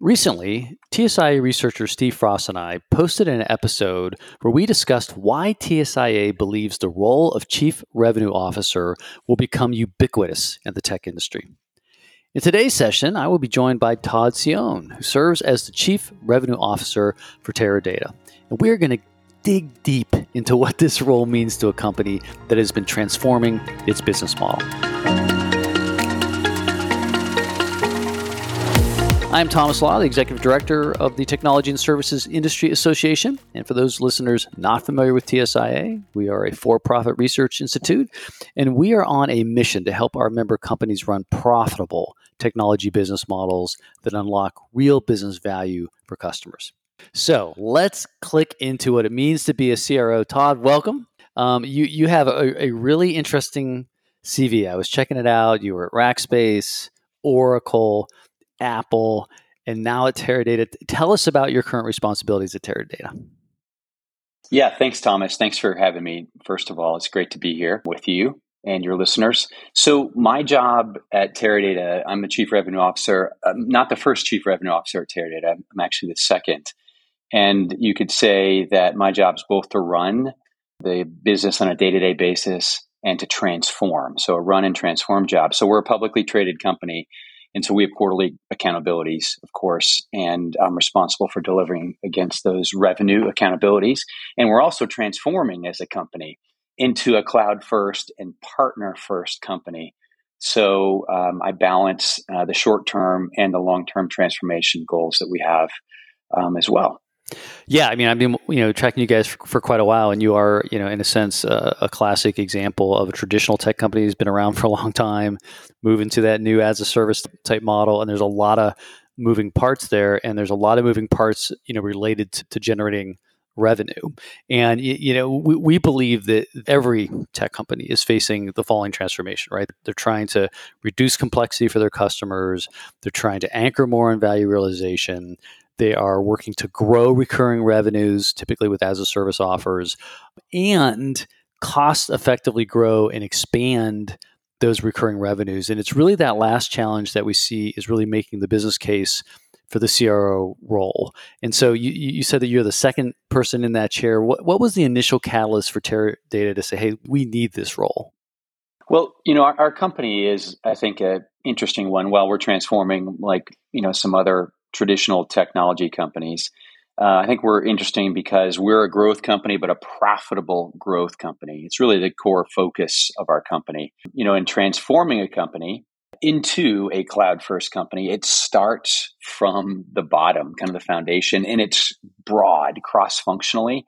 Recently, TSIA researcher Steve Frost and I posted an episode where we discussed why TSIA believes the role of Chief Revenue Officer will become ubiquitous in the tech industry. In today's session, I will be joined by Todd Cione, who serves as the Chief Revenue Officer for Teradata. And we're going to dig deep into what this role means to a company that has been transforming its business model. I'm Thomas Lah, the Executive Director of the Technology and Services Industry Association. And for those listeners not familiar with TSIA, we are a for profit research institute, and we are on a mission to help our member companies run profitable technology business models that unlock real business value for customers. So let's click into what it means to be a CRO. Todd, welcome. Um, you, you have a, a really interesting CV. I was checking it out. You were at Rackspace, Oracle Apple, and now at Teradata. Tell us about your current responsibilities at Teradata. Yeah, thanks, Thomas. Thanks for having me. First of all, it's great to be here with you and your listeners. So, my job at Teradata, I'm the chief revenue officer. I'm not the first chief revenue officer at Teradata, I'm actually the second. And you could say that my job is both to run the business on a day to day basis and to transform. So, a run and transform job. So, we're a publicly traded company and so we have quarterly accountabilities, of course, and I'm responsible for delivering against those revenue accountabilities. And we're also transforming as a company into a cloud first and partner first company. So um, I balance uh, the short term and the long term transformation goals that we have um, as well. Yeah, I mean, I've been you know tracking you guys for, for quite a while, and you are you know in a sense uh, a classic example of a traditional tech company that's been around for a long time, moving to that new as a service type model, and there's a lot of moving parts there, and there's a lot of moving parts you know related to, to generating revenue. And you know, we, we believe that every tech company is facing the following transformation, right? They're trying to reduce complexity for their customers. They're trying to anchor more on value realization. They are working to grow recurring revenues, typically with as a service offers, and cost effectively grow and expand those recurring revenues. And it's really that last challenge that we see is really making the business case for the CRO role. And so you, you said that you're the second person in that chair. What, what was the initial catalyst for Teradata to say, hey, we need this role? Well, you know, our, our company is, I think, an interesting one. While we're transforming, like you know, some other traditional technology companies. Uh, I think we're interesting because we're a growth company, but a profitable growth company. It's really the core focus of our company. You know, in transforming a company into a cloud first company, it starts from the bottom, kind of the foundation, and it's broad, cross functionally.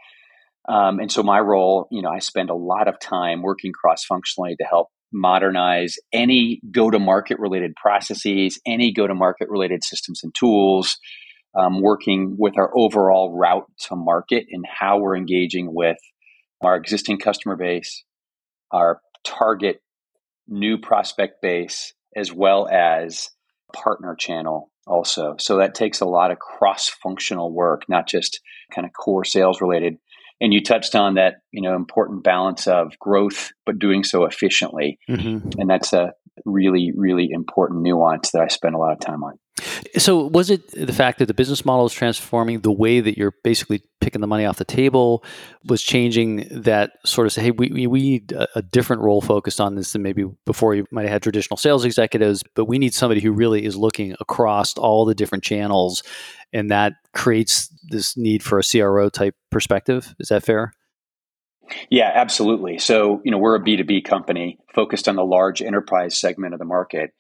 Um, and so my role, you know, I spend a lot of time working cross functionally to help modernize any go to market related processes, any go to market related systems and tools, um, working with our overall route to market and how we're engaging with our existing customer base, our target new prospect base, as well as partner channel also. So that takes a lot of cross functional work, not just kind of core sales related and you touched on that you know important balance of growth but doing so efficiently mm-hmm. and that's a really really important nuance that i spend a lot of time on so was it the fact that the business model is transforming the way that you're basically picking the money off the table was changing that sort of say hey we, we need a, a different role focused on this than maybe before you might have had traditional sales executives but we need somebody who really is looking across all the different channels and that creates this need for a CRO type perspective. Is that fair? Yeah, absolutely. So, you know, we're a B2B company focused on the large enterprise segment of the market.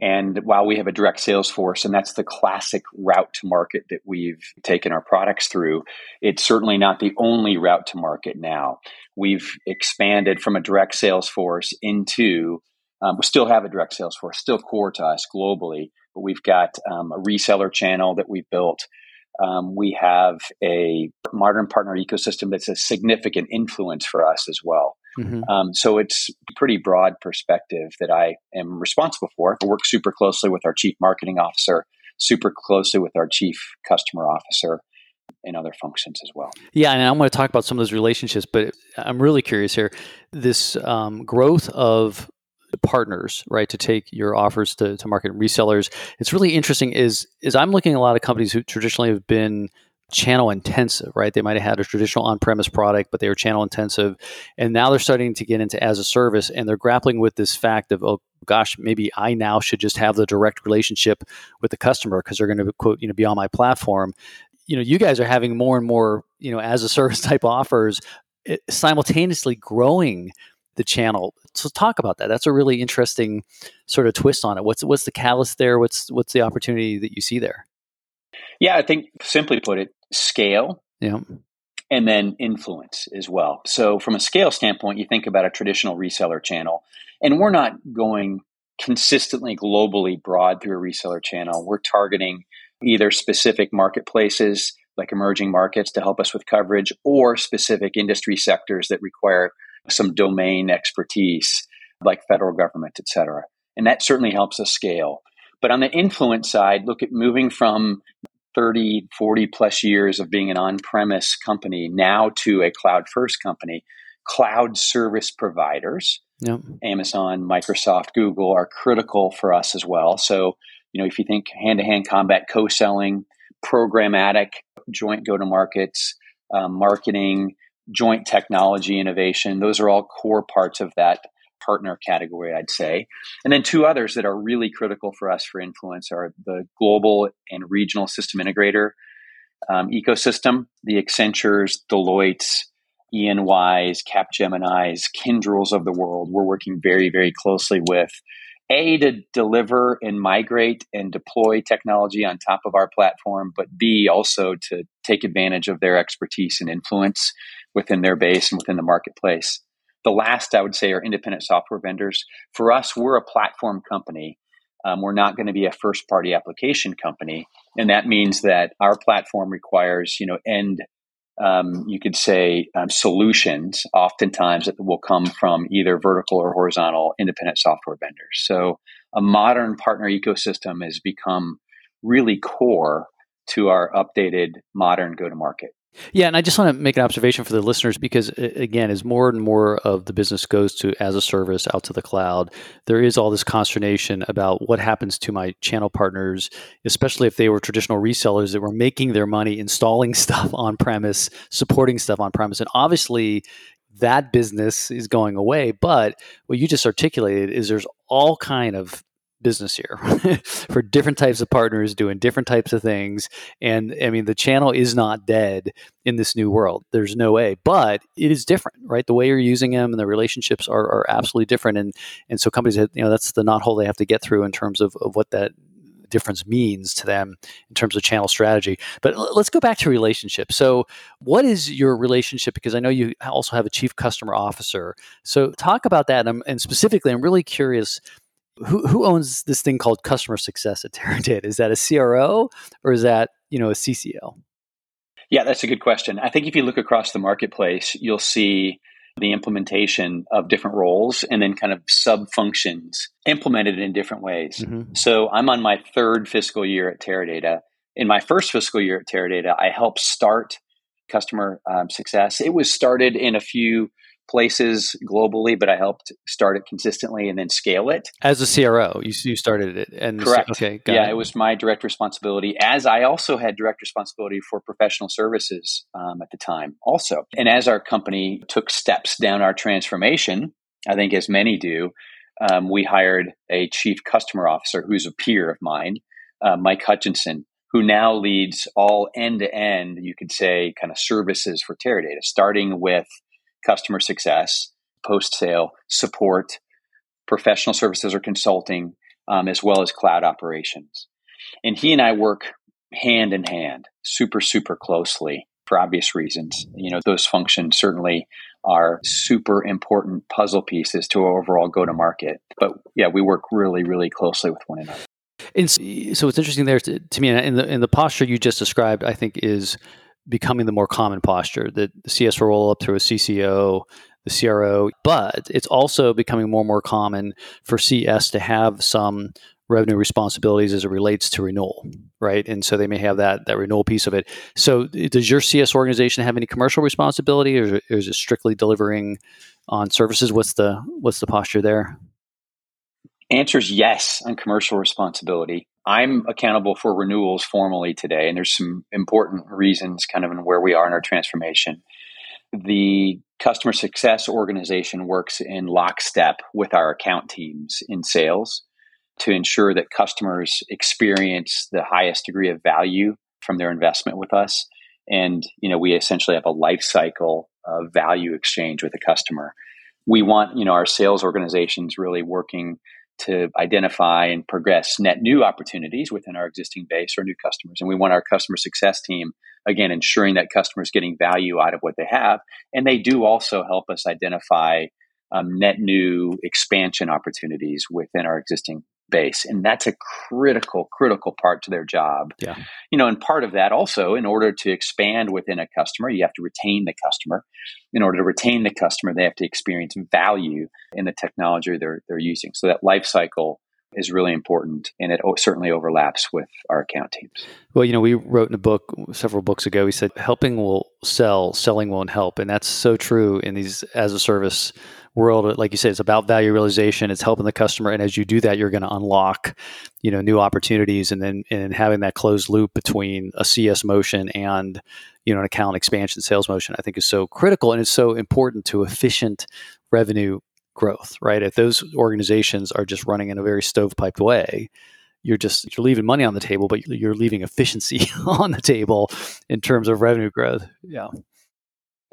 And while we have a direct sales force, and that's the classic route to market that we've taken our products through, it's certainly not the only route to market now. We've expanded from a direct sales force into, um, we still have a direct sales force, still core to us globally, but we've got um, a reseller channel that we've built. Um, we have a modern partner ecosystem that's a significant influence for us as well. Mm-hmm. Um, so it's a pretty broad perspective that I am responsible for. I work super closely with our chief marketing officer, super closely with our chief customer officer, and other functions as well. Yeah, and I want to talk about some of those relationships, but I'm really curious here. This um, growth of partners, right, to take your offers to, to market resellers. It's really interesting. Is is I'm looking at a lot of companies who traditionally have been channel intensive, right? They might have had a traditional on premise product, but they were channel intensive. And now they're starting to get into as a service and they're grappling with this fact of, oh gosh, maybe I now should just have the direct relationship with the customer because they're going to quote, you know, be on my platform. You know, you guys are having more and more, you know, as a service type offers eh, simultaneously growing the channel. So talk about that. That's a really interesting sort of twist on it. What's what's the catalyst there? What's what's the opportunity that you see there? Yeah, I think simply put it, scale. Yeah. And then influence as well. So, from a scale standpoint, you think about a traditional reseller channel, and we're not going consistently globally broad through a reseller channel. We're targeting either specific marketplaces like emerging markets to help us with coverage or specific industry sectors that require some domain expertise like federal government, et cetera. And that certainly helps us scale. But on the influence side, look at moving from 30, 40 plus years of being an on premise company now to a cloud first company, cloud service providers, yep. Amazon, Microsoft, Google are critical for us as well. So, you know, if you think hand to hand combat co selling, programmatic, joint go to markets, um, marketing, joint technology innovation, those are all core parts of that partner category, I'd say. And then two others that are really critical for us for influence are the global and regional system integrator um, ecosystem, the Accentures, Deloitte's, E&Y's, Capgemini's, Kyndryls of the world. We're working very, very closely with a to deliver and migrate and deploy technology on top of our platform, but B also to take advantage of their expertise and influence within their base and within the marketplace. The last, I would say, are independent software vendors. For us, we're a platform company. Um, we're not going to be a first party application company. And that means that our platform requires, you know, end, um, you could say, um, solutions, oftentimes that will come from either vertical or horizontal independent software vendors. So a modern partner ecosystem has become really core to our updated modern go to market. Yeah, and I just want to make an observation for the listeners because, again, as more and more of the business goes to as a service out to the cloud, there is all this consternation about what happens to my channel partners, especially if they were traditional resellers that were making their money installing stuff on premise, supporting stuff on premise. And obviously, that business is going away. But what you just articulated is there's all kind of business here for different types of partners doing different types of things. And I mean, the channel is not dead in this new world. There's no way, but it is different, right? The way you're using them and the relationships are, are absolutely different. And and so companies, have, you know, that's the knothole they have to get through in terms of, of what that difference means to them in terms of channel strategy. But let's go back to relationships. So, what is your relationship? Because I know you also have a chief customer officer. So, talk about that. And, and specifically, I'm really curious who who owns this thing called customer success at Teradata? Is that a CRO or is that you know a CCO? Yeah, that's a good question. I think if you look across the marketplace, you'll see the implementation of different roles and then kind of sub functions implemented in different ways. Mm-hmm. So I'm on my third fiscal year at Teradata. In my first fiscal year at Teradata, I helped start customer um, success. It was started in a few places globally, but I helped start it consistently and then scale it. As a CRO, you, you started it. and Correct. Okay, yeah, it. it. was my direct responsibility, as I also had direct responsibility for professional services um, at the time, also. And as our company took steps down our transformation, I think as many do, um, we hired a chief customer officer who's a peer of mine, uh, Mike Hutchinson, who now leads all end to end, you could say, kind of services for Teradata, starting with customer success, post sale support, professional services or consulting, um, as well as cloud operations. And he and I work hand in hand, super, super closely for obvious reasons. You know, those functions certainly are super important puzzle pieces to our overall go to market. But yeah, we work really, really closely with one another. And so what's interesting there to, to me, in the in the posture you just described, I think is becoming the more common posture that the CS will roll up through a CCO, the CRO, but it's also becoming more and more common for CS to have some revenue responsibilities as it relates to renewal, right? And so they may have that that renewal piece of it. So eh, does your CS organization have any commercial responsibility, or is it strictly delivering on services? What's the what's the posture there? Answer is yes on commercial responsibility. I'm accountable for renewals formally today, and there's some important reasons kind of in where we are in our transformation. The customer success organization works in lockstep with our account teams in sales to ensure that customers experience the highest degree of value from their investment with us. And, you know, we essentially have a life cycle of value exchange with the customer. We want, you know, our sales organizations really working to identify and progress net new opportunities within our existing base or new customers. And we want our customer success team, again, ensuring that customers getting value out of what they have. And they do also help us identify um, net new expansion opportunities within our existing base. And that's a critical, critical part to their job. Yeah. You know, and part of that also, in order to expand within a customer, you have to retain the customer. In order to retain the customer, they have to experience value in the technology they're, they're using. So that life cycle is really important and it certainly overlaps with our account teams. Well, you know, we wrote in a book several books ago, we said helping will sell, selling won't help. And that's so true in these as a service world like you said it's about value realization it's helping the customer and as you do that you're going to unlock you know new opportunities and then and having that closed loop between a cs motion and you know an account expansion sales motion i think is so critical and it's so important to efficient revenue growth right? If those organizations are just running in a very stovepiped way you're just you're leaving money on the table but you're leaving efficiency on the table in terms of revenue growth. Yeah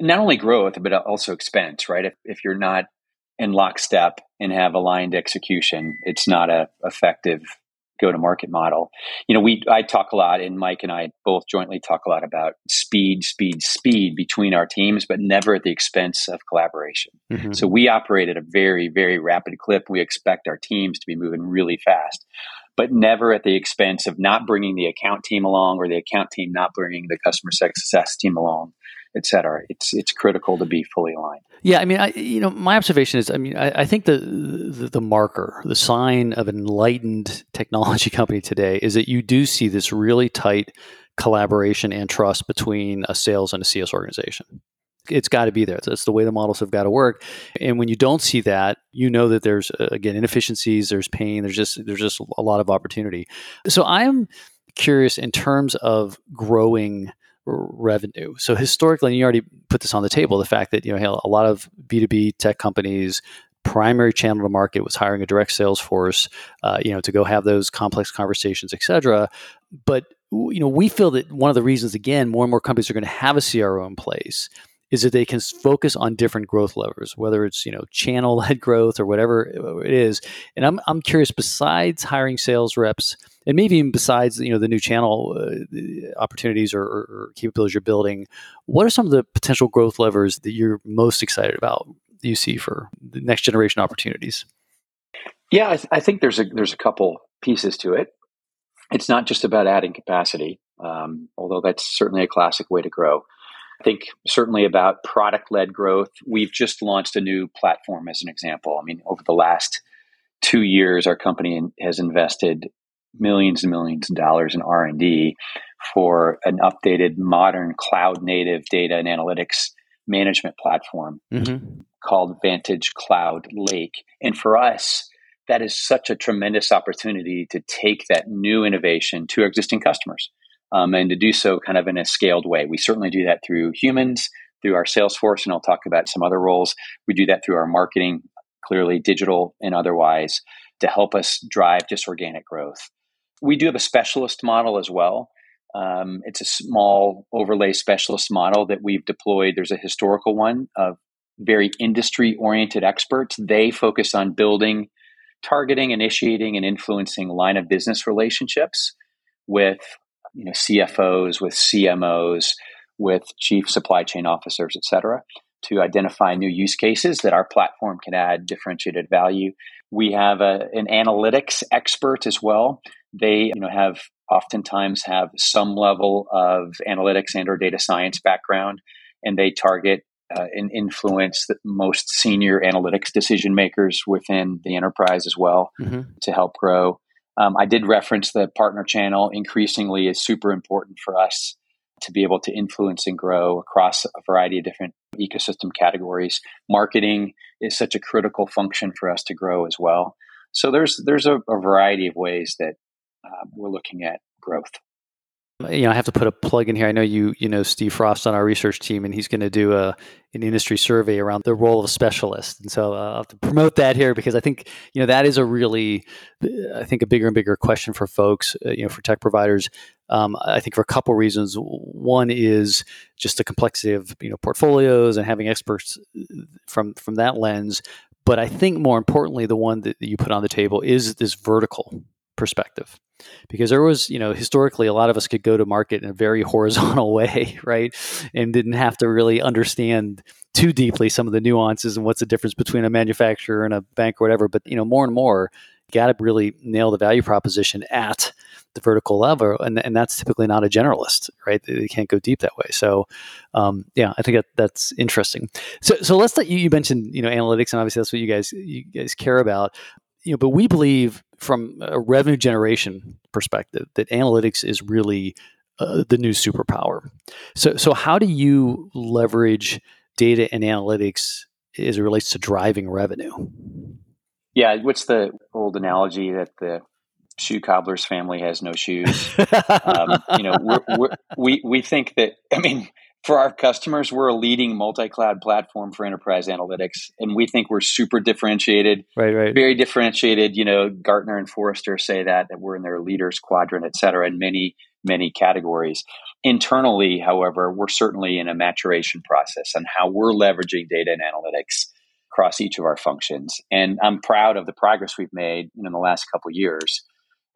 not only growth but also expense right? If, if you're not in lockstep and have aligned execution it's not a effective go to market model. You know we i talk a lot and mike and i both jointly talk a lot about speed speed speed between our teams but never at the expense of collaboration. Mm-hmm. so we operate at a very very rapid clip. We expect our teams to be moving really fast but never at the expense of not bringing the account team along or the account team not bringing the customer success team along et cetera. It's it's critical to be fully aligned. Yeah, I mean, I, you know, my observation is, I mean, I, I think the, the, the marker, the sign of an enlightened technology company today is that you do see this really tight collaboration and trust between a sales and a CS organization. It's got to be there. That's the way the models have got to work. And when you don't see that, you know that there's uh, again inefficiencies, there's pain, there's just there's just a lot of opportunity. So I'm curious in terms of growing revenue. So historically, and you already put this on the table, the fact that you know a lot of B two B tech companies primary channel to market was hiring a direct sales force, uh, you know, to go have those complex conversations, et cetera. But you know, we feel that one of the reasons, again, more and more companies are going to have a CRO in place is that they can focus on different growth levers, whether it's you know channel led growth or whatever it is. And I'm I'm curious, besides hiring sales reps, and maybe even besides you know the new channel uh, opportunities or, or, capabilities you're building, what are some of the potential growth levers that you're most excited about? That you see for the next generation opportunities? Yeah, I, th- I think there's a there's a couple pieces to it. It's not just about adding capacity, um, although that's certainly a classic way to grow I think certainly about product led growth. We've just launched a new platform as an example. I mean, over the last two years, our company has invested millions and millions of dollars in R&D for an updated modern cloud native data and analytics management platform mm-hmm. called Vantage Cloud Lake. And for us, that is such a tremendous opportunity to take that new innovation to our existing customers um, and to do so kind of in a scaled way. We certainly do that through humans, through our sales force, and I'll talk about some other roles. We do that through our marketing, clearly digital and otherwise, to help us drive just organic growth. We do have a specialist model as well. Um, it's a small overlay specialist model that we've deployed. There's a historical one of very industry oriented experts. They focus on building, targeting, initiating, and influencing line of business relationships with you know CFOs, with CMOs, with chief supply chain officers, et cetera, to identify new use cases that our platform can add differentiated value. We have a, an analytics expert as well. They you know have oftentimes have some level of analytics and or data science background, and they target uh, and influence the most senior analytics decision makers within the enterprise as well mm-hmm. to help grow. Um, I did reference the partner channel increasingly is super important for us to be able to influence and grow across a variety of different ecosystem categories. Marketing is such a critical function for us to grow as well. So there's there's a, a variety of ways that uh, we're looking at growth you know, I have to put a plug in here. I know you, you know, Steve Frost on our research team, and he's going to do a an industry survey around the role of a specialist. And so uh, I'll have to promote that here because I think you know that is a really, I think a bigger and bigger question for folks, uh, you know, for tech providers. Um, I think for a couple reasons. One is just the complexity of you know portfolios and having experts uh, from from that lens. But I think more importantly, the one that you put on the table is this vertical perspective. Because there was you know historically a lot of us could go to market in a very horizontal way right? And didn't have to really understand too deeply some of the nuances and what's the difference between a manufacturer and a bank or whatever. But you know more and more got to really nail the value proposition at the vertical level and, and that's typically not a generalist right? They can't go deep that way. So um, yeah i think that, that's interesting. So, so let's let you, you mentioned you know analytics and obviously that's what you guys you guys care about you know, but we believe from a revenue generation perspective that analytics is really uh, the new superpower. So, so how do you leverage data and analytics as it relates to driving revenue? Yeah, what's the old analogy that the shoe cobbler's family has no shoes? um, you know, we're, we're, we we think that. I mean, for our customers, we're a leading multi-cloud platform for enterprise analytics, and we think we're super differentiated. Right, right. Very differentiated. You know, Gartner and Forrester say that that we're in their leaders quadrant, et cetera, in many many categories. Internally, however, we're certainly in a maturation process on how we're leveraging data and analytics across each of our functions. And I'm proud of the progress we've made in the last couple years.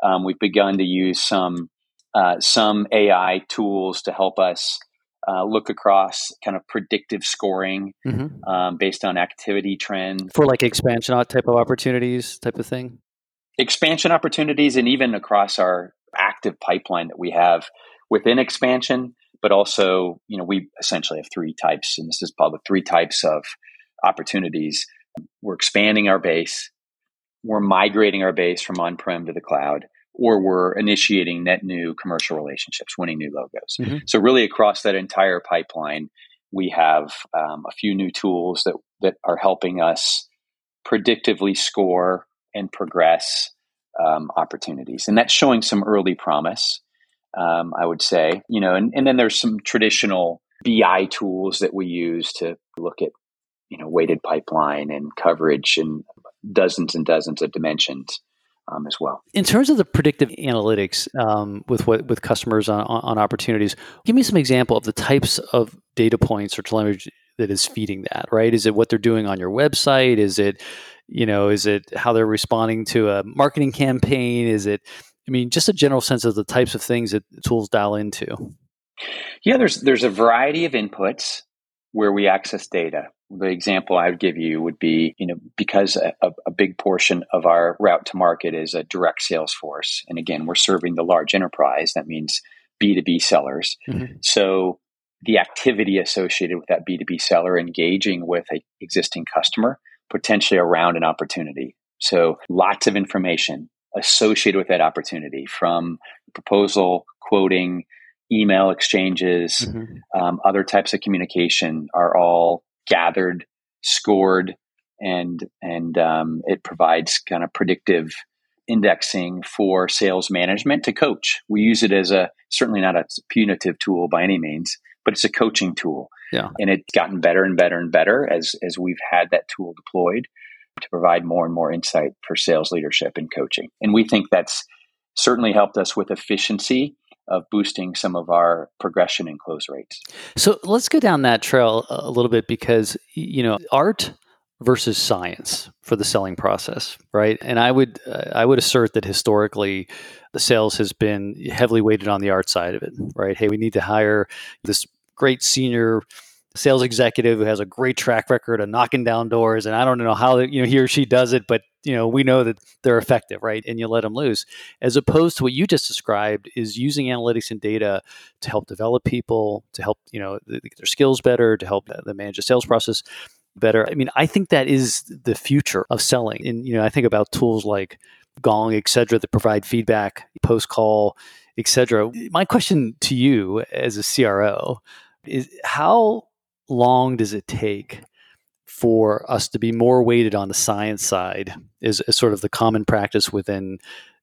Um, we've begun to use some uh, some AI tools to help us uh, look across kind of predictive scoring mm-hmm. um, based on activity trends. For like expansion type of opportunities type of thing? Expansion opportunities and even across our active pipeline that we have within expansion but also you know we essentially have three types and this is public three types of opportunities. We're expanding our base. We're migrating our base from on-prem to the cloud or we're initiating net new commercial relationships, winning new logos. Mm-hmm. So really across that entire pipeline, we have um, a few new tools that that are helping us predictively score and progress um, opportunities, and that's showing some early promise. Um, I would say, you know, and, and then there's some traditional BI tools that we use to look at, you know, weighted pipeline and coverage and dozens and dozens of dimensions um, as well. In terms of the predictive analytics um, with what with customers on, on opportunities, give me some example of the types of data points or telemetry that is feeding that. Right? Is it what they're doing on your website? Is it you know? Is it how they're responding to a marketing campaign? Is it I mean, just a general sense of the types of things that tools dial into. Yeah, there's there's a variety of inputs where we access data. The example I would give you would be, you know, because a, a, big portion of our route to market is a direct sales force. And again, we're serving the large enterprise. That means B2B sellers. Mm-hmm. So the activity associated with that B2B seller engaging with an existing customer, potentially around an opportunity. So lots of information associated with that opportunity from proposal, quoting, email exchanges, mm-hmm. um, other types of communication are all gathered, scored, and and um, it provides kind of predictive indexing for sales management to coach. We use it as a certainly not a punitive tool by any means, but it's a coaching tool. Yeah. And it's gotten better and better and better as as we've had that tool deployed to provide more and more insight for sales leadership and coaching. And we think that's certainly helped us with efficiency of boosting some of our progression and close rates. So let's go down that trail a little bit because you know art versus science for the selling process, right? And I would uh, I would assert that historically the sales has been heavily weighted on the art side of it, right? Hey, we need to hire this great senior sales executive who has a great track record of knocking down doors and i don't know how you know he or she does it but you know we know that they're effective right and you let them loose. As opposed to what you just described is using analytics and data to help develop people to help you know get their skills better to help them manage the sales process better. I mean i think that is the future of selling and you know i think about tools like gong et cetera that provide feedback post call et cetera. My question to you as a cro is how long does it take for us to be more weighted on the science side is, is sort of the common practice within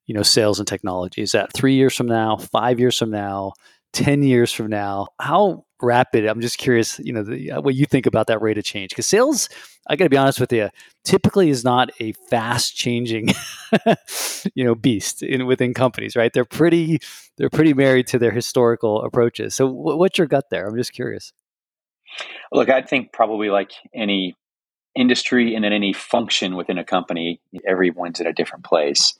you know sales and technology? Is that three years from now five years from now 10 years from now? How rapid i'm just curious you know the, uh, what you think about that rate of change? Because sales i got to be honest with you typically is not a fast changing you know beast in within companies right? They're pretty they're pretty married to their historical approaches. So w- what's your gut there? I'm just curious Look, I think probably like any industry and in any function within a company, everyone's at a different place.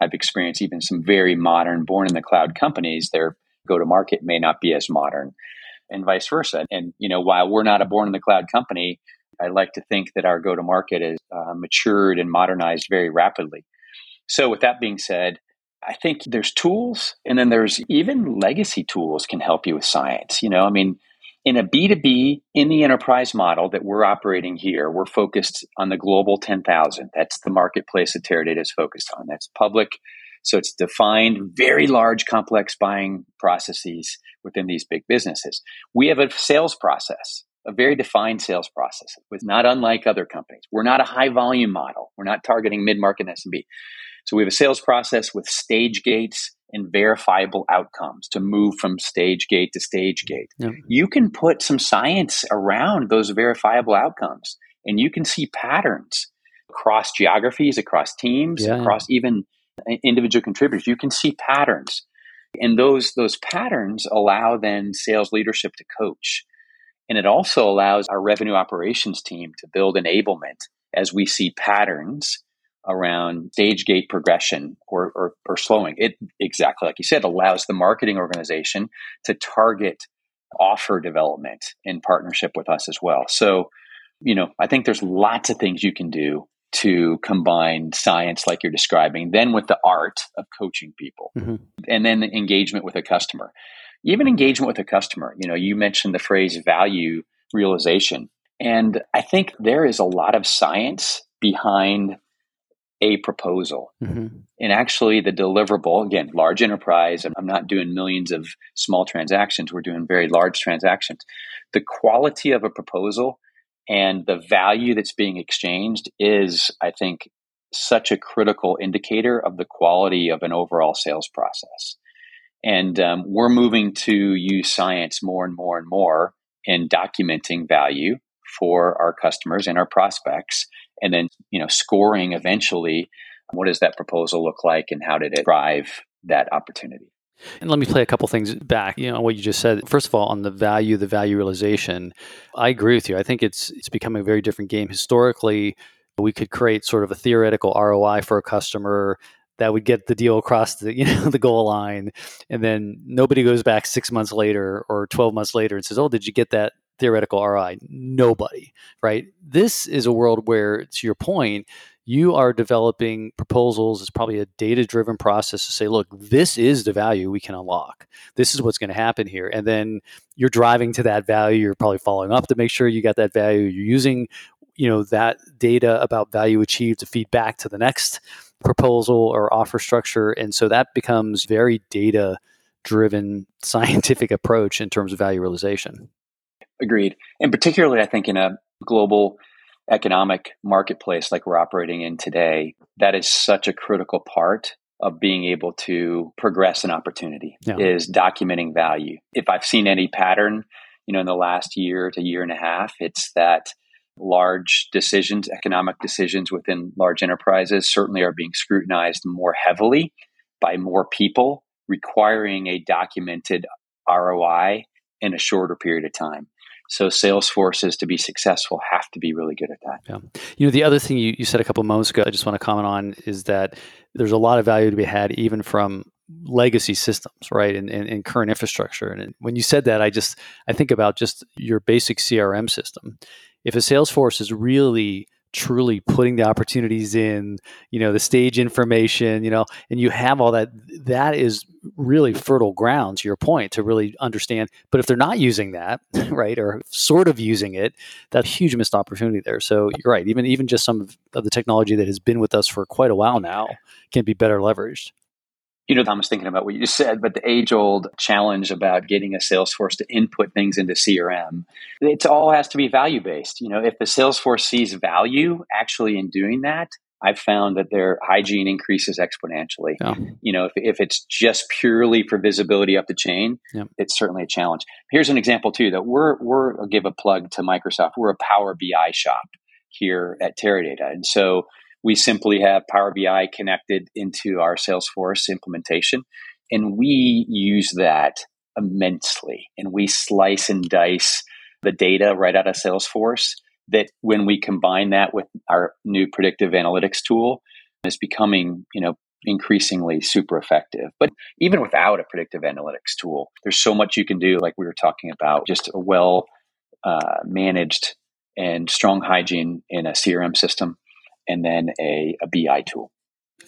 I've experienced even some very modern, born in the cloud companies, their go to market may not be as modern, and vice versa. And, you know, while we're not a born in the cloud company, I like to think that our go to market is uh, matured and modernized very rapidly. So, with that being said, I think there's tools, and then there's even legacy tools can help you with science. You know, I mean, in a B2B in the enterprise model that we're operating here, we're focused on the global 10,000. That's the marketplace that Teradata is focused on. That's public. So it's defined very large, complex buying processes within these big businesses. We have a sales process, a very defined sales process with not unlike other companies. We're not a high volume model. We're not targeting mid market SMB. So we have a sales process with stage gates and verifiable outcomes to move from stage gate to stage gate. Yep. You can put some science around those verifiable outcomes and you can see patterns across geographies, across teams, yeah. across even individual contributors. You can see patterns. And those those patterns allow then sales leadership to coach. And it also allows our revenue operations team to build enablement as we see patterns around stage gate progression or, or, or, slowing. It exactly like you said allows the marketing organization to target offer development in partnership with us as well. So, you know, I think there's lots of things you can do to combine science like you're describing, then with the art of coaching people, mm-hmm. and then the engagement with a customer. Even engagement with a customer. You know, you mentioned the phrase value realization. And I think there is a lot of science behind a proposal. Mm-hmm. And actually, the deliverable, again, large enterprise, I'm not doing millions of small transactions, we're doing very large transactions. The quality of a proposal and the value that's being exchanged is, I think, such a critical indicator of the quality of an overall sales process. And um, we're moving to use science more and more and more in documenting value for our customers and our prospects and then you know scoring eventually what does that proposal look like and how did it drive that opportunity and let me play a couple things back. You know what you just said. First of all, on the value, the value realization, I agree with you. I think it's it's becoming a very different game. Historically, we could create sort of a theoretical ROI for a customer that would get the deal across the you know the goal line, and then nobody goes back six months later or twelve months later and says, "Oh, did you get that theoretical ROI? Nobody, right? This is a world where, to your point, you are developing proposals. It's probably a data driven process to say, look, this is the value we can unlock. This is what's going to happen here. And then you're driving to that value. You're probably following up to make sure you got that value. You're using, you know, that data about value achieved to feed back to the next proposal or offer structure. And so that becomes very data driven scientific approach in terms of value realization. Agreed. And particularly, I think in a global economic marketplace like we're operating in today, that is such a critical part of being able to progress an opportunity yeah. is documenting value. If I've seen any pattern, you know, in the last year to year and a half, it's that large decisions, economic decisions within large enterprises certainly are being scrutinized more heavily by more people, requiring a documented ROI in a shorter period of time. So sales forces to be successful have to be really good at that. Yeah. You know, the other thing you, you said a couple of moments ago, I just want to comment on is that there's a lot of value to be had even from legacy systems, right? And, and, and current infrastructure. And when you said that, I just I think about just your basic CRM system. If a sales force is really truly putting the opportunities in, you know, the stage information, you know, and you have all that, that is really fertile ground to your point to really understand. But if they're not using that, right, or sort of using it, that's huge missed opportunity there. So you're right. Even even just some of the technology that has been with us for quite a while now can be better leveraged. You know, I was thinking about what you said, but the age old challenge about getting a sales force to input things into CRM, it all has to be value based. You know, if the sales force sees value actually in doing that, I've found that their hygiene increases exponentially. Yeah. You know, if, if it's just purely for visibility up the chain, yeah. it's certainly a challenge. Here's an example too that we're we're I'll give a plug to Microsoft. We're a Power BI shop here at Teradata, and so we simply have Power BI connected into our Salesforce implementation, and we use that immensely. And we slice and dice the data right out of Salesforce. That when we combine that with our new predictive analytics tool, is becoming you know increasingly super effective. But even without a predictive analytics tool, there's so much you can do. Like we were talking about, just a well uh, managed and strong hygiene in a CRM system and then a, a BI tool.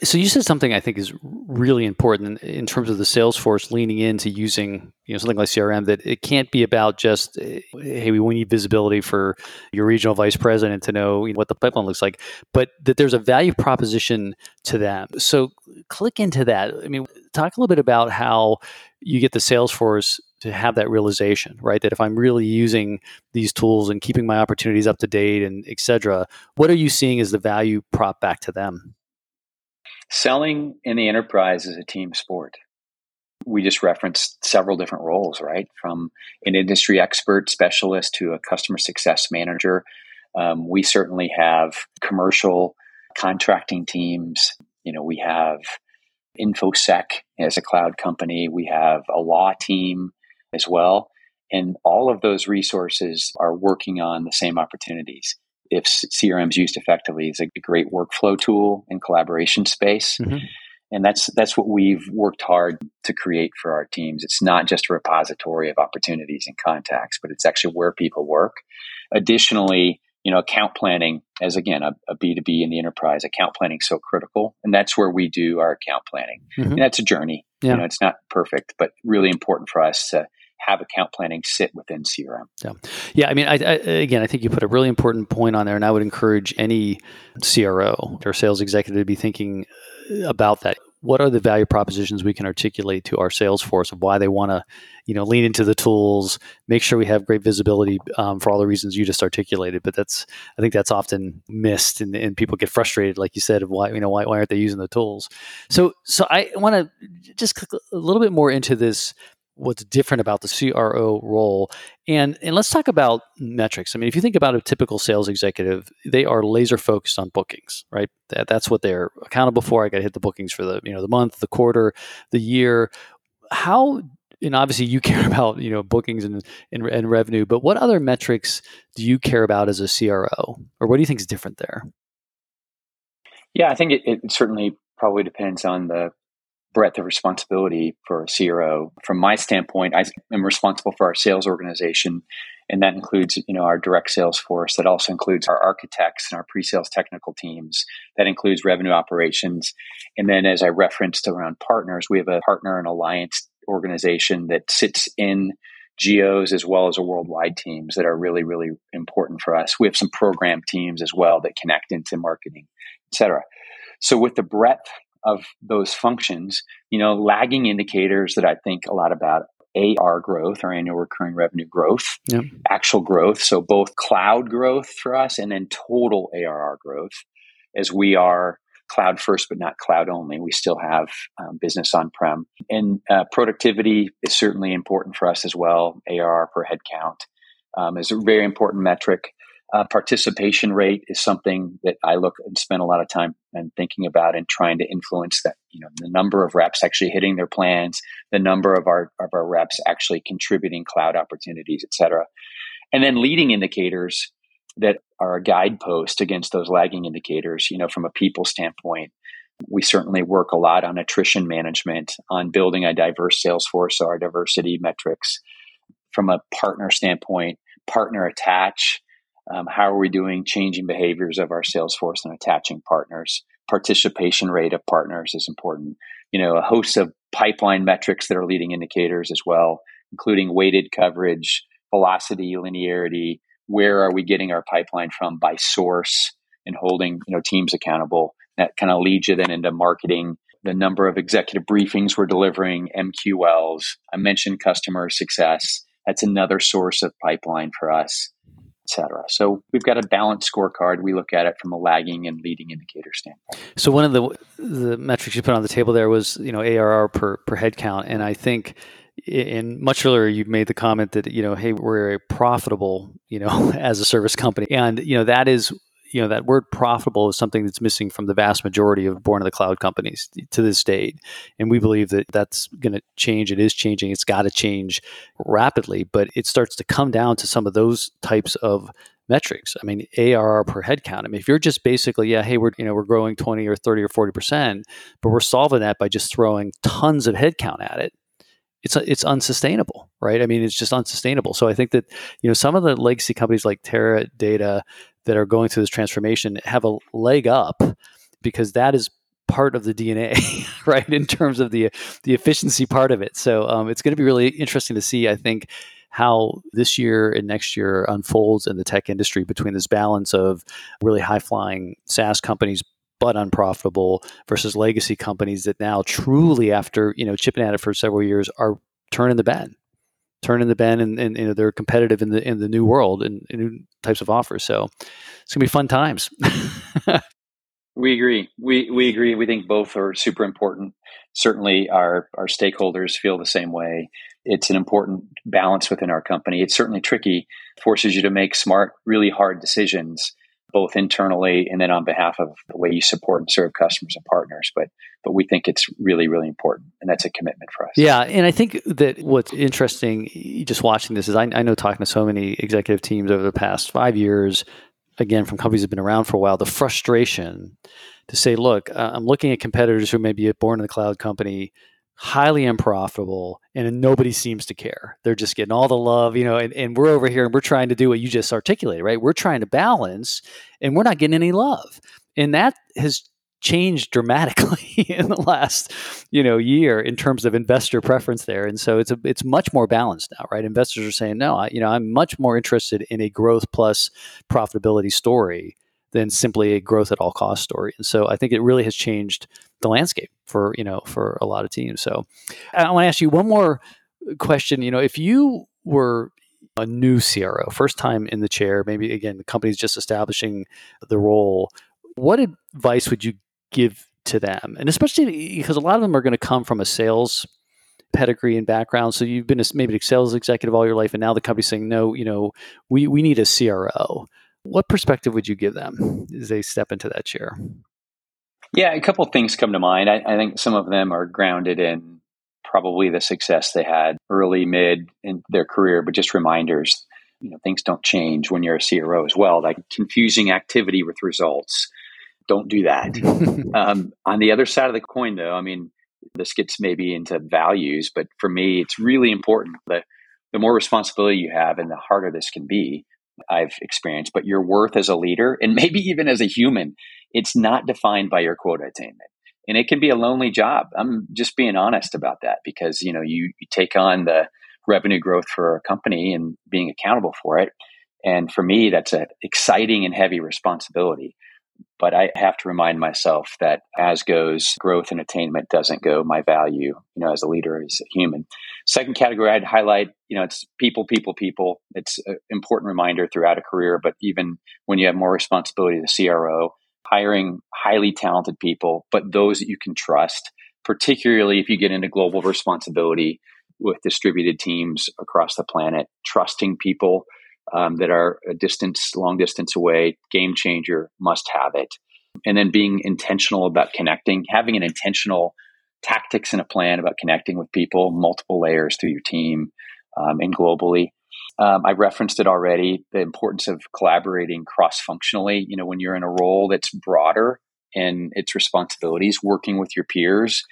So you said something I think is really important in, terms of the sales force leaning into using you know something like CRM that it can't be about just hey we need visibility for your regional vice president to know, you know what the pipeline looks like, but that there's a value proposition to them. So click into that. I mean, talk a little bit about how you get the sales force to have that realization, right? That if I'm really using these tools and keeping my opportunities up to date and et cetera, what are you seeing as the value prop back to them? Selling in the enterprise is a team sport. We just referenced several different roles, right? From an industry expert specialist to a customer success manager. Um, we certainly have commercial contracting teams. You know, we have InfoSec as a cloud company. We have a law team as well. And all of those resources are working on the same opportunities. If CRM is used effectively, it's a great workflow tool and collaboration space. Mm-hmm. And that's that's what we've worked hard to create for our teams. It's not just a repository of opportunities and contacts, but it's actually where people work. Additionally, you know, account planning as again a a B2B in the enterprise, account planning is so critical. And that's where we do our account planning. Mm-hmm. And that's a journey. Yeah. You know, it's not perfect, but really important for us to have account planning sit within CRM. Yeah, yeah. I mean, I, I, again, I think you put a really important point on there, and I would encourage any CRO or sales executive to be thinking about that. What are the value propositions we can articulate to our sales force of why they want to, you know, lean into the tools, make sure we have great visibility um, for all the reasons you just articulated. But that's, I think that's often missed, and, and people get frustrated, like you said, of why, you know, why, why aren't they using the tools? So, so I want to just click a little bit more into this what's different about the CRO role. And and let's talk about metrics. I mean, if you think about a typical sales executive, they are laser focused on bookings, right? That, that's what they're accountable for. I got to hit the bookings for the you know the month, the quarter, the year. How and obviously you care about you know bookings and, and, and revenue, but what other metrics do you care about as a CRO, or what do you think is different there? Yeah, I think it, it certainly probably depends on the breadth of responsibility for a CRO. From my standpoint, I am responsible for our sales organization, and that includes you know our direct sales force. That also includes our architects and our pre-sales technical teams. That includes revenue operations, and then as I referenced around partners, we have a partner and alliance organization that sits in geos as well as a worldwide teams that are really really important for us. We have some program teams as well that connect into marketing, et cetera. So with the breadth of those functions, you know, lagging indicators that I think a lot about AR growth or annual recurring revenue growth, yep. actual growth. So both cloud growth for us and then total ARR growth as we are cloud first, but not cloud only. We still have um, business on prem. And uh, productivity is certainly important for us as well. ARR per headcount um, is a very important metric. Uh, participation rate is something that I look and spend a lot of time and thinking about and trying to influence that. You know, the number of reps actually hitting their plans, the number of our of our reps actually contributing cloud opportunities, et cetera. And then leading indicators that are a guidepost against those lagging indicators. You know, from a people standpoint, we certainly work a lot on attrition management, on building a diverse sales force, so our diversity metrics. From a partner standpoint, partner attach um, how are we doing changing behaviors of our sales force and attaching partners? Participation rate of partners is important. You know, a host of pipeline metrics that are leading indicators as well, including weighted coverage, velocity, linearity. Where are we getting our pipeline from by source and holding you know teams accountable? That kind of leads you then into marketing the number of executive briefings we're delivering, MQLs. I mentioned customer success. That's another source of pipeline for us, et cetera. So we've got a balanced scorecard. We look at it from a lagging and leading indicator standpoint. So one of the the metrics you put on the table there was you know ARR per per head count, and I think in much earlier you made the comment that you know hey we're a profitable you know as a service company and you know that is you know that word profitable is something that's missing from the vast majority of born in the cloud companies to this date. And we believe that that's going to change. It is changing. It's got to change rapidly but it starts to come down to some of those types of metrics. I mean arr per head count i mean if you're just basically yeah hey we're you know we're growing 20 or 30 or 40 percent but we're solving that by just throwing tons of headcount at it it's it's unsustainable, right? I mean, it's just unsustainable. So I think that you know some of the legacy companies like Teradata that are going through this transformation have a leg up because that is part of the DNA, right? In terms of the the efficiency part of it. So um, it's going to be really interesting to see. I think how this year and next year unfolds in the tech industry between this balance of really high flying SaaS companies but unprofitable versus legacy companies that now truly after you know chipping at it for several years are turning the bend turning the bend and, and you know they're competitive in the in the new world and, and new types of offers. So it's gonna be fun times. We agree. We we agree. We think both are super important. Certainly our our stakeholders feel the same way. It's an important balance within our company. It's certainly tricky forces you to make smart really hard decisions both internally and then on behalf of the way you support and serve customers and partners. But but we think it's really really important, and that's a commitment for us. Yeah, and I think that what's interesting, just watching this, is I, I know talking to so many executive teams over the past five years, again from companies that have been around for a while, the frustration to say, look, uh, I'm looking at competitors who may be a born in the cloud company highly unprofitable and nobody seems to care. They're just getting all the love, you know, and, and we're over here and we're trying to do what you just articulated, right? We're trying to balance and we're not getting any love. And that has changed dramatically in the last, you know, year in terms of investor preference there. And so it's a, it's much more balanced now, right? Investors are saying, no, I, you know, I'm much more interested in a growth plus profitability story than simply a growth at all cost story. And so I think it really has changed the landscape for you know for a lot of teams. So I want to ask you one more question. You know, if you were a new CRO, first time in the chair, maybe again the company's just establishing the role, what advice would you give to them? And especially because a lot of them are going to come from a sales pedigree and background. So you've been a, maybe a sales executive all your life, and now the company's saying, no, you know, we we need a CRO. What perspective would you give them as they step into that chair? Yeah, a couple things come to mind. I, I, think some of them are grounded in probably the success they had early, mid in their career, but just reminders. You know, things don't change when you're a CRO as well. Like confusing activity with results. Don't do that. um, on the other side of the coin, though, I mean, this gets maybe into values, but for me, it's really important that the more responsibility you have and the harder this can be, I've experienced, but your worth as a leader and maybe even as a human, it's not defined by your quota attainment. And it can be a lonely job. I'm just being honest about that because, you know, you, you take on the revenue growth for a company and being accountable for it. And for me, that's an exciting and heavy responsibility. But I have to remind myself that as goes growth and attainment doesn't go my value, you know, as a leader, as a human. Second category I'd highlight, you know, it's people, people, people. It's an important reminder throughout a career, but even when you have more responsibility as a CRO, hiring highly talented people, but those that you can trust, particularly if you get into global responsibility with distributed teams across the planet, trusting people um, that are a distance, long distance away, game changer, must have it. And then being intentional about connecting, having an intentional tactics and a plan about connecting with people, multiple layers through your team um, and globally. Um, I referenced it already the importance of collaborating cross functionally. You know, when you're in a role that's broader in its responsibilities, working with your peers,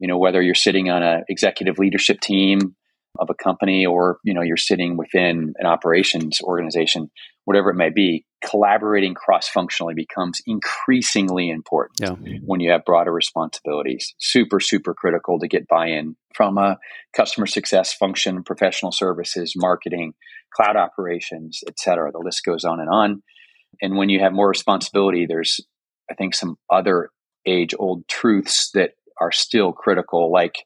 you know, whether you're sitting on an executive leadership team of a company or you know you're sitting within an operations organization whatever it may be collaborating cross functionally becomes increasingly important yeah. when you have broader responsibilities. Super super critical to get buy-in from a customer success function professional services marketing cloud operations etc the list goes on and on. And when you have more responsibility there's i think some other age old truths that are still critical, like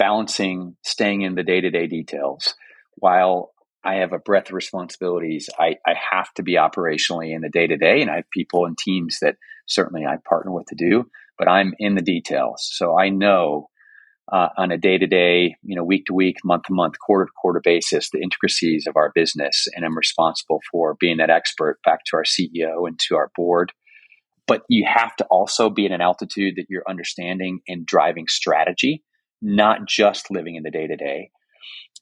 balancing staying in the day to day details while I have a breadth of responsibilities. I, I have to be operationally in the day to day, and I have people and teams that certainly I partner with to do, but I'm in the details. So I know uh, on a day to day, you know, week to week, month to month, quarter to quarter basis, the intricacies of our business. And I'm responsible for being that expert back to our CEO and to our board. But you have to also be at an altitude that you're understanding and driving strategy, not just living in the day to day.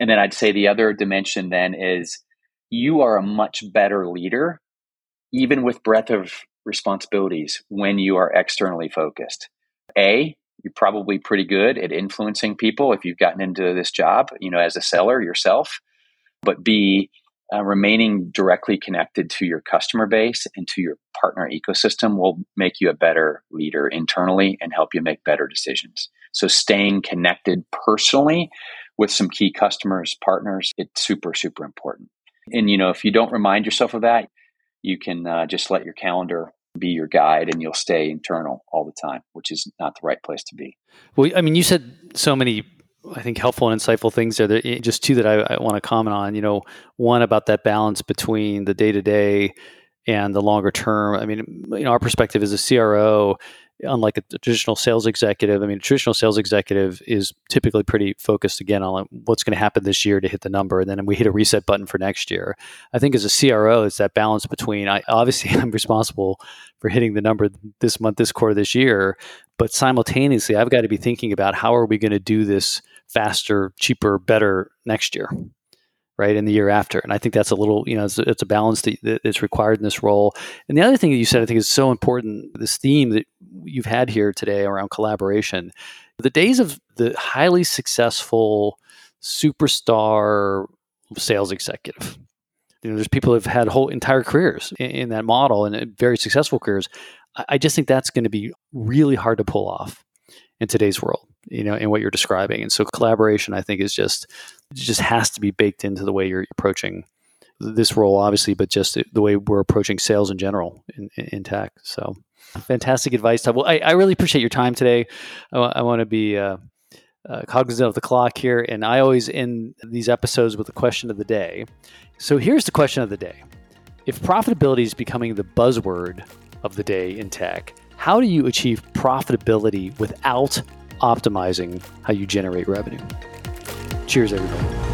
And then I'd say the other dimension then is you are a much better leader, even with breadth of responsibilities, when you are externally focused. A, you're probably pretty good at influencing people if you've gotten into this job, you know, as a seller yourself. But B, uh, remaining directly connected to your customer base and to your partner ecosystem will make you a better leader internally and help you make better decisions. So staying connected personally with some key customers, partners, it's super, super important. And, you know, if you don't remind yourself of that, you can uh, just let your calendar be your guide and you'll stay internal all the time, which is not the right place to be. Well, I mean, you said so many, I think, helpful and insightful things there. That, eh, just two that I, I want to comment on. You know, one about that balance between the day to day and the longer term. I mean, you know, our perspective as a CRO, unlike a traditional sales executive, I mean, a traditional sales executive is typically pretty focused again on what's going to happen this year to hit the number, and then we hit a reset button for next year. I think as a CRO, it's that balance between I obviously I'm responsible for hitting the number this month, this quarter, this year, but simultaneously I've got to be thinking about how are we going to do this faster, cheaper, better next year right in the year after. And i think that's a little you know it's, it's a balance that, that's required in this role. And the other thing that you said i think is so important this theme that you've had here today around collaboration the days of the highly successful superstar sales executive you know there's people who've had whole entire careers in, in that model and uh, very successful careers. I, I just think that's going to be really hard to pull off in today's world you know in what you're describing. And so collaboration i think is just just has to be baked into the way you're approaching this role obviously but just the way we're approaching sales in general in, in tech so fantastic advice Todd. well I, I, really appreciate your time today i, want to be uh, uh, cognizant of the clock here and i always end these episodes with a question of the day so here's the question of the day if profitability is becoming the buzzword of the day in tech how do you achieve profitability without optimizing how you generate revenue. Cheers, everybody.